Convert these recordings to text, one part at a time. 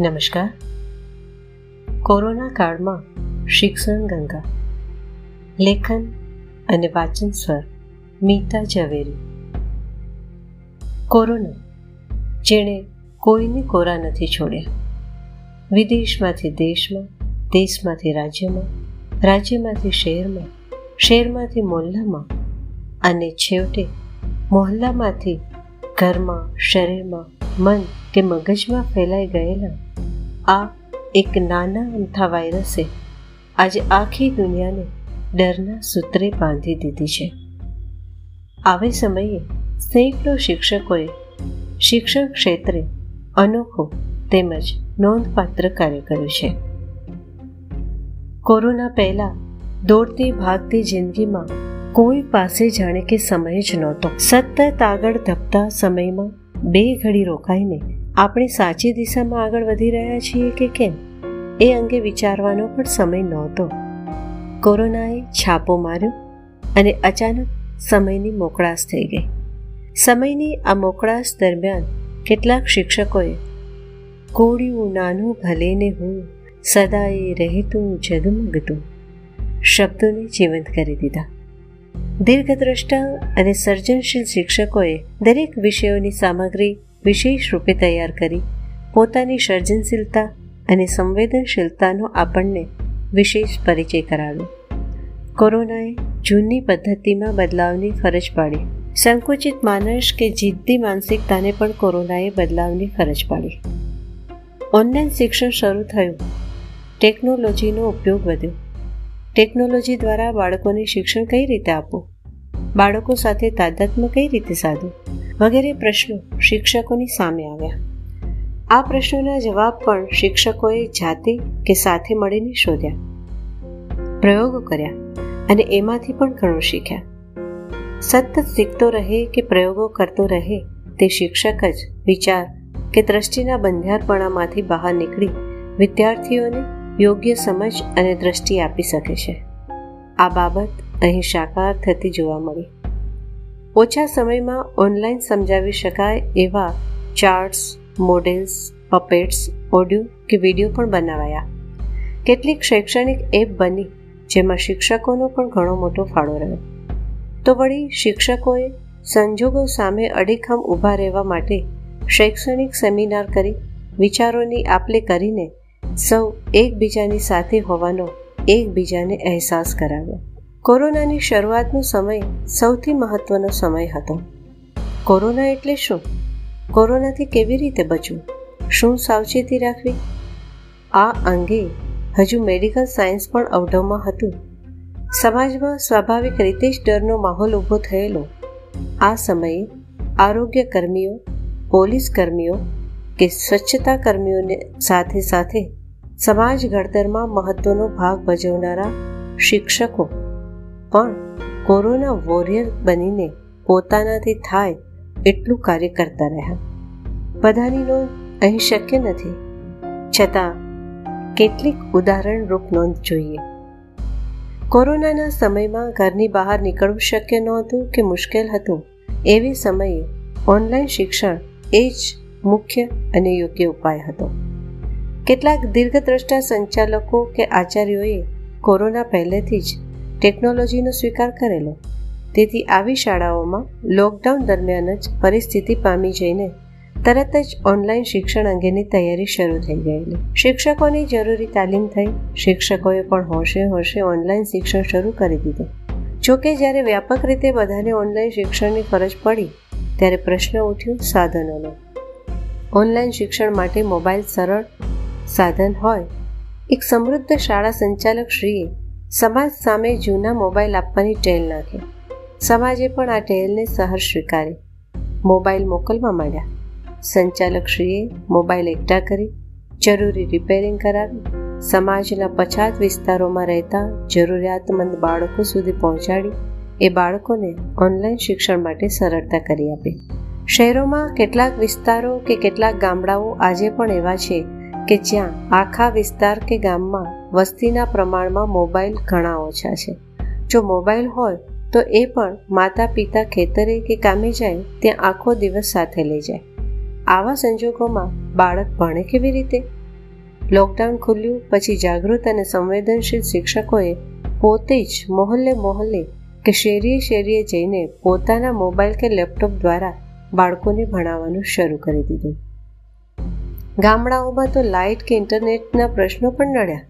નમસ્કાર. કોરોના કાળમાં શિક્ષણ ગંગા, લેખન અને વાચન સ્વર મીતા ઝવેરી. કોરોના, જેણે કોઈને કોરા નથી છોડ્યા. વિદેશમાંથી દેશમાં, દેશમાંથી રાજ્યમાં, રાજ્યમાંથી શહેરમાં, શહેરમાંથી મોહલ્લામાં અને છેવટે મોહલ્લામાંથી ઘરમાં શરીરમાં મન કે મગજમાં ફેલાઈ ગયેલા આ એક નાના અમથા વાયરસે આજે આખી દુનિયાને ડરના સૂત્રે બાંધી દીધી છે. આવે સમયે સેંકડો શિક્ષકોએ શિક્ષણ ક્ષેત્રે અનોખો તેમજ નોંધપાત્ર કાર્ય કર્યું છે. કોરોના પહેલા દોડતી ભાગતી જિંદગીમાં કોઈ પાસે જાણે કે સમય જ નહોતો. સતત આગળ ધપતા સમયમાં બે ઘડી રોકાઈને આપણે સાચી દિશામાં આગળ વધી રહ્યા છીએ કે કેમ? એ અંગે વિચારવાનો પણ સમય નહોતો. કોરોનાએ છાપો માર્યો અને અચાનક સમયની મોકળાશ થઈ ગઈ. સમયની આ મોકળાશ દરમિયાન કેટલાક શિક્ષકોએ, કોળિયું નાનું ભલે ને હું, સદાએ રહેતું જગમગતું, શબ્દોને જીવંત કરી દીધા. દીર્ઘદ્રષ્ટા અને સર્જનશીલ શિક્ષકોએ દરેક વિષયોની સામગ્રી વિશેષ રૂપે તૈયાર કરી પોતાની સર્જનશીલતા અને સંવેદનશીલતાનો આપણને વિશેષ પરિચય કરાવ્યો. કોરોનાએ જૂની પદ્ધતિમાં બદલાવની ફરજ પાડી. સંકુચિત માનસ કે જિદ્દી માનસિકતાને પણ કોરોનાએ બદલાવની ફરજ પાડી. ઓનલાઈન શિક્ષણ શરૂ થયું. ટેકનોલોજીનો ઉપયોગ વધ્યો. ટેકનોલોજી દ્વારા બાળકોને શિક્ષણ કઈ રીતે આપવું? બાળકો સાથે તાદાત્મ્ય કઈ રીતે સાધવું? વગેરે પ્રશ્નો શિક્ષકોની સામે આવ્યા. આ પ્રશ્નોના જવાબ પણ શિક્ષકોએ જાતે કે સાથે મળીને શોધ્યા. પ્રયોગો કર્યા અને એમાંથી પણ ઘણું શીખ્યા. સતત શીખતો રહે કે પ્રયોગો કરતો રહે તે શિક્ષક જ વિચાર કે દ્રષ્ટિના બંધારપણામાંથી બહાર નીકળી વિદ્યાર્થીઓને યોગ્ય સમજ અને દ્રષ્ટિ આપી શકે છે. આ બાબત અહીં સાકાર થતી જોવા મળી. ઓછા સમયમાં ઓનલાઈન સમજાવી શકાય એવા ચાર્ટ્સ મોડેલ્સ પપેટ્સ ઓડિયો કે વીડિયો પણ બનાવાયા. કેટલીક શૈક્ષણિક એપ બની જેમાં શિક્ષકોનો પણ ઘણો મોટો ફાળો રહ્યો. તો વળી શિક્ષકોએ સંજોગો સામે અડીખમ ઊભા રહેવા માટે શૈક્ષણિક સેમિનાર કરી, વિચારોની આપલે કરીને સૌ એકબીજાની સાથે હોવાનો એકબીજાને અહેસાસ કરાવ્યો. કોરોનાની શરૂઆતનો સમય સૌથી મહત્વનો સમય હતો. કોરોના એટલે શું? કોરોનાથી કેવી રીતે બચવું? શું સાવચેતી રાખવી? આ અંગે હજુ મેડિકલ સાયન્સ પણ અવઢવમાં હતું. સમાજમાં સ્વાભાવિક રીતે જ ડરનો માહોલ ઊભો થયેલો. આ સમયે આરોગ્ય કર્મીઓ, પોલીસ કર્મીઓ કે સ્વચ્છતા કર્મીઓને સાથે સાથે સમાજ ઘડતરમાં મહત્વનો ભાગ ભજવનારા શિક્ષકો પણ કોરોના વોરિયર બનીને પોતાનાથી થાય એટલું કાર્ય કરતા રહ્યા. બધાની નોંધ અહીં શક્ય નથી. છતાં કેટલીક ઉદાહરણરૂપ નોંધ જોઈએ. કોરોનાના સમયમાં ઘરની બહાર નીકળવું શક્ય નહોતું કે મુશ્કેલ હતું. એવી સમયે ઓનલાઈન શિક્ષણ એ જ મુખ્ય અને યોગ્ય ઉપાય હતો. કેટલાક દીર્ઘદ્રષ્ટા સંચાલકો કે આચાર્યોએ કોરોના પહેલેથી જ ટેકનોલોજીનો સ્વીકાર કરેલો. તેથી આવી શાળાઓમાં લોકડાઉન દરમિયાન જ પરિસ્થિતિ પામી જઈને તરત જ ઓનલાઈન શિક્ષણ અંગેની તૈયારી શરૂ થઈ ગયેલી. શિક્ષકોની જરૂરી તાલીમ થઈ, શિક્ષકોએ પણ હોશે હોશે ઓનલાઈન શિક્ષણ શરૂ કરી દીધું. જોકે જ્યારે વ્યાપક રીતે બધાને ઓનલાઈન શિક્ષણની ફરજ પડી, ત્યારે પ્રશ્ન ઉઠ્યો સાધનોનો. ઓનલાઈન શિક્ષણ માટે મોબાઈલ સરળ સાધન હોય. એક સમૃદ્ધ શાળા સંચાલક શ્રીએ સમાજ સામે જૂના મોબાઈલ આપવાની ટેલ નાખી. સમાજે પણ આ ટેલને સહર સ્વીકારી. મોબાઈલ મોકલવા માંડ્યા. સંચાલકશ્રીએ મોબાઈલ એકઠા કરી, જરૂરી રિપેરિંગ કરાવી. સમાજના પછાત વિસ્તારોમાં રહેતા જરૂરિયાતમંદ બાળકો સુધી પહોંચાડી, એ બાળકોને ઓનલાઈન શિક્ષણ માટે સરળતા કરી આપી. શહેરોમાં કેટલાક વિસ્તારો કે કેટલાક ગામડાઓ આજે પણ એવા છે કે જ્યાં આખા વિસ્તાર કે ગામમાં વસ્તીના પ્રમાણમાં મોબાઈલ ઘણા ઓછા છે. જો મોબાઈલ હોય, તો એ પણ માતા પિતા ખેતરે કે કામે જાય, ત્યાં આખો દિવસ સાથે લઈ જાય. આવા સંજોગોમાં બાળક ભણે કેવી રીતે? લોકડાઉન ખુલ્યું, પછી જાગૃત અને સંવેદનશીલ શિક્ષકોએ પોતે જ મોહલ્લે મોહલ્લે કે શેરીએ શેરીએ જઈને પોતાના મોબાઈલ કે લેપટોપ દ્વારા બાળકોને ભણાવવાનું શરૂ કરી દીધું. ગામડાઓમાં તો લાઇટ કે ઇન્ટરનેટના પ્રશ્નો પણ નડ્યા.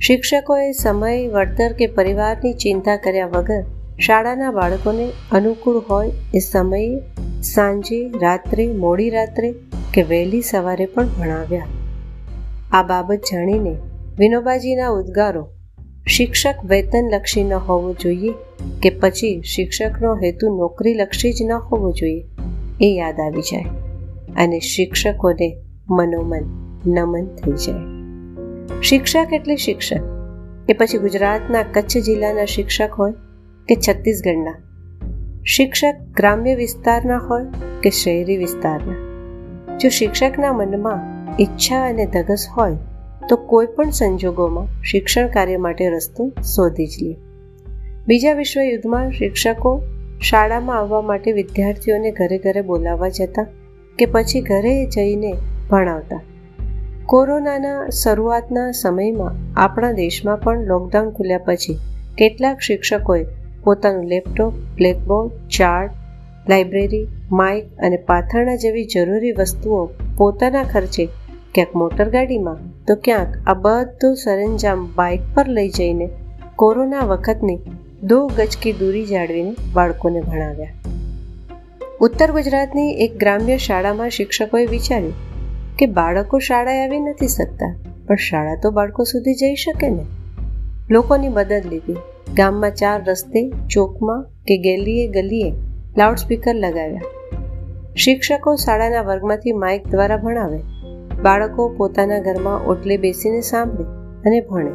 શિક્ષકોએ સમય, વળતર કે પરિવારની ચિંતા કર્યા વગર શાળાના બાળકોને અનુકૂળ હોય એ સમયે સાંજે, રાત્રે, મોડી રાત્રે કે વહેલી સવારે પણ ભણાવ્યા. આ બાબત જાણીને વિનોબાજીના ઉદ્ગારો શિક્ષક વેતનલક્ષી ન હોવો જોઈએ કે પછી શિક્ષકનો હેતુ નોકરીલક્ષી જ ન હોવો જોઈએ એ યાદ આવી જાય. અને શિક્ષકોને મનોમન નમન થઈ જાય. શિક્ષક એટલે શિક્ષક. એ પછી ગુજરાતના કચ્છ જિલ્લાના શિક્ષક હોય કે છત્તીસગઢના. શિક્ષક ગ્રામ્ય વિસ્તારના હોય કે શહેરી વિસ્તારના. જો શિક્ષકના મનમાં ઈચ્છા અને ધગસ હોય, તો કોઈ પણ સંજોગોમાં શિક્ષણ કાર્ય માટે રસ્તો શોધી જ લે. બીજા વિશ્વયુદ્ધમાં શિક્ષકો શાળામાં આવવા માટે વિદ્યાર્થીઓને ઘરે ઘરે બોલાવવા જતા કે પછી ઘરે જઈને ભણાવતા. કોરોનાના શરૂઆતના સમયમાં આપણા દેશમાં પણ લોકડાઉન ખુલ્યા પછી કેટલાક શિક્ષકોએ પોતાનું laptop, blackboard, chart, library, mic અને પાથરણા જેવી જરૂરી વસ્તુઓ પોતાના ખર્ચે ક્યાંક મોટરગાડીમાં તો ક્યાંક આ બધું સરંજામ બાઇક પર લઈ જઈને કોરોના વખતની દો ગજકી દૂરી જાળવીને બાળકોને ભણાવ્યા. ઉત્તર ગુજરાતની એક ગ્રામ્ય શાળામાં શિક્ષકોએ વિચાર્યું કે બાળકો શાળાએ આવી નથી શકતા, પણ શાળા તો બાળકો સુધી જઈ શકે ને? લોકોની મદદ લીધી. ગામમાં ચાર રસ્તે, ચોકમાં કે ગેલીએ ગલીએ લાઉડસ્પીકર લગાવ્યા. શિક્ષકો શાળાના વર્ગમાંથી માઇક દ્વારા ભણાવે. બાળકો પોતાના ઘરમાં ઓટલે બેસીને સાંભળે અને ભણે.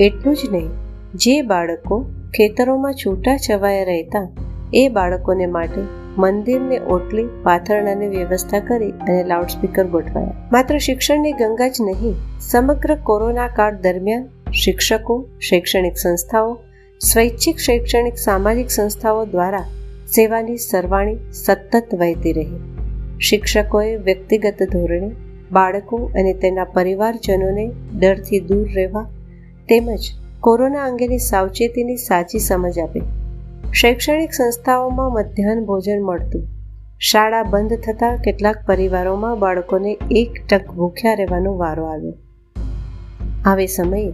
એટલું જ નહીં, જે બાળકો ખેતરોમાં છૂટા છવાયા રહેતા, એ બાળકોને માટે મંદિરને ઓટલી, પાથરણાની વ્યવસ્થા કરી અને લાઉડસ્પીકર ગોઠવાયા. માત્ર શિક્ષણની ગંગા જ નહીં, સમગ્ર કોરોના કાળ દરમિયાન શિક્ષકો, શૈક્ષણિક સંસ્થાઓ, સ્વૈચ્છિક શૈક્ષણિક સામાજિક સંસ્થાઓ દ્વારા સેવાની સરવાણી સતત વહેતી રહી. શિક્ષકોએ વ્યક્તિગત ધોરણે બાળકો અને તેના પરિવારજનોને ડરથી દૂર રહેવા તેમજ કોરોના અંગેની સાવચેતીની સાચી સમજ આપી. શૈક્ષણિક સંસ્થાઓમાં મધ્યાહન ભોજન મળતું. શાળા બંધ થતાં કેટલાક પરિવારોમાં બાળકોને એક ટક ભૂખ્યા રહેવાનો વારો આવ્યો. આવે સમયે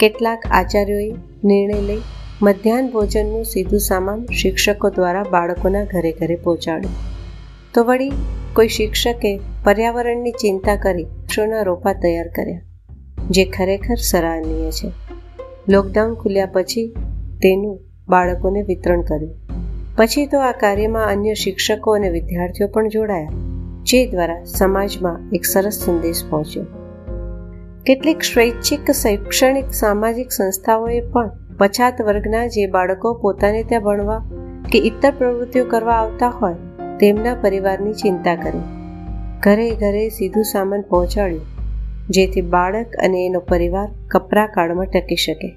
કેટલાક આચાર્યોએ નિર્ણય લઈ મધ્યાહન ભોજનનું સીધું સામાન શિક્ષકો દ્વારા બાળકોના ઘરે ઘરે પહોંચાડ્યું. તો વળી કોઈ શિક્ષકે પર્યાવરણની ચિંતા કરી વૃક્ષોના રોપા તૈયાર કર્યા, જે ખરેખર સરાહનીય છે. લોકડાઉન ખુલ્યા પછી તેનું બાળકોને વિતરણ કર્યું. પછી તો આ કાર્યમાં અન્ય શિક્ષકો અને વિદ્યાર્થીઓ પણ જોડાયા, જે દ્વારા સમાજમાં એક સરસ સંદેશ પહોંચ્યો. કેટલીક સ્વૈચ્છિક, શૈક્ષણિક, સામાજિક સંસ્થાઓએ પણ પછાત વર્ગના જે બાળકો પોતાને ત્યાં ભણવા કે ઇતર પ્રવૃત્તિઓ કરવા આવતા હોય, તેમના પરિવારની ચિંતા કરી. ઘરે ઘરે સીધું સામાન પહોંચાડ્યું, જેથી બાળક અને એનો પરિવાર કપરા કાળમાં ટકી શકે.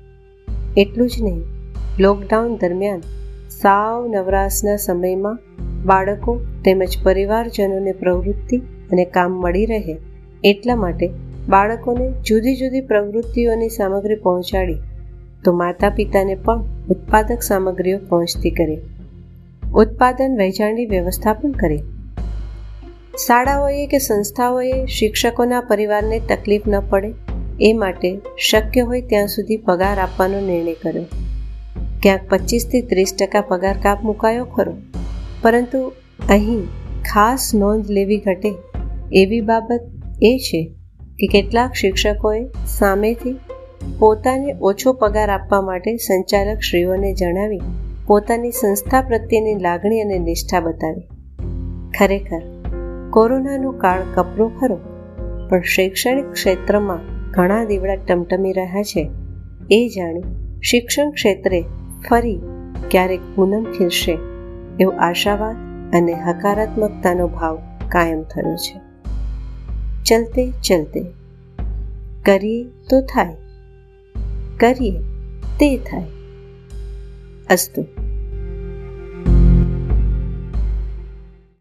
એટલું જ નહીં લોકડાઉન દરમિયાન સાવ નવરાશના સમયમાં બાળકો તેમજ પરિવારજનોને પ્રવૃત્તિ અને કામ મળી રહે એટલા માટે બાળકોને જુદી જુદી પ્રવૃત્તિઓની સામગ્રી પહોંચાડી તો માતા પિતાને પણ ઉત્પાદક સામગ્રીઓ પહોંચતી કરી. ઉત્પાદન વહેંચાણની વ્યવસ્થા પણ કરી. શાળાઓએ કે સંસ્થાઓએ શિક્ષકોના પરિવારને તકલીફ ન પડે એ માટે શક્ય હોય ત્યાં સુધી પગાર આપવાનો નિર્ણય કર્યો. ક્યાંક પચીસથી ત્રીસ ટકા પગાર કાપ મુકાયો ખરો. પરંતુ અહીં ખાસ નોંધ લેવી ઘટે એવી બાબત એ છે કે કેટલાક શિક્ષકોએ સામેથી પોતાને ઓછો પગાર આપવા માટે સંચાલક શ્રીઓને જણાવી પોતાની સંસ્થા પ્રત્યેની લાગણી અને નિષ્ઠા બતાવી. ખરેખર, કોરોનાનો કાળ કપરો ખરો, પણ શૈક્ષણિક ક્ષેત્રમાં ઘણા દીવડા ટમટમી રહ્યા છે. એ જાણી શિક્ષણ ક્ષેત્રે ફરી ક્યારેક પૂનમ ખીલશે એવો આશાવાદ અને હકારાત્મકતાનો ભાવ કાયમ થયો છે. ચલતે ચલતે, કરીએ તો થાય, કરીએ તે થાય. અસ્તુ.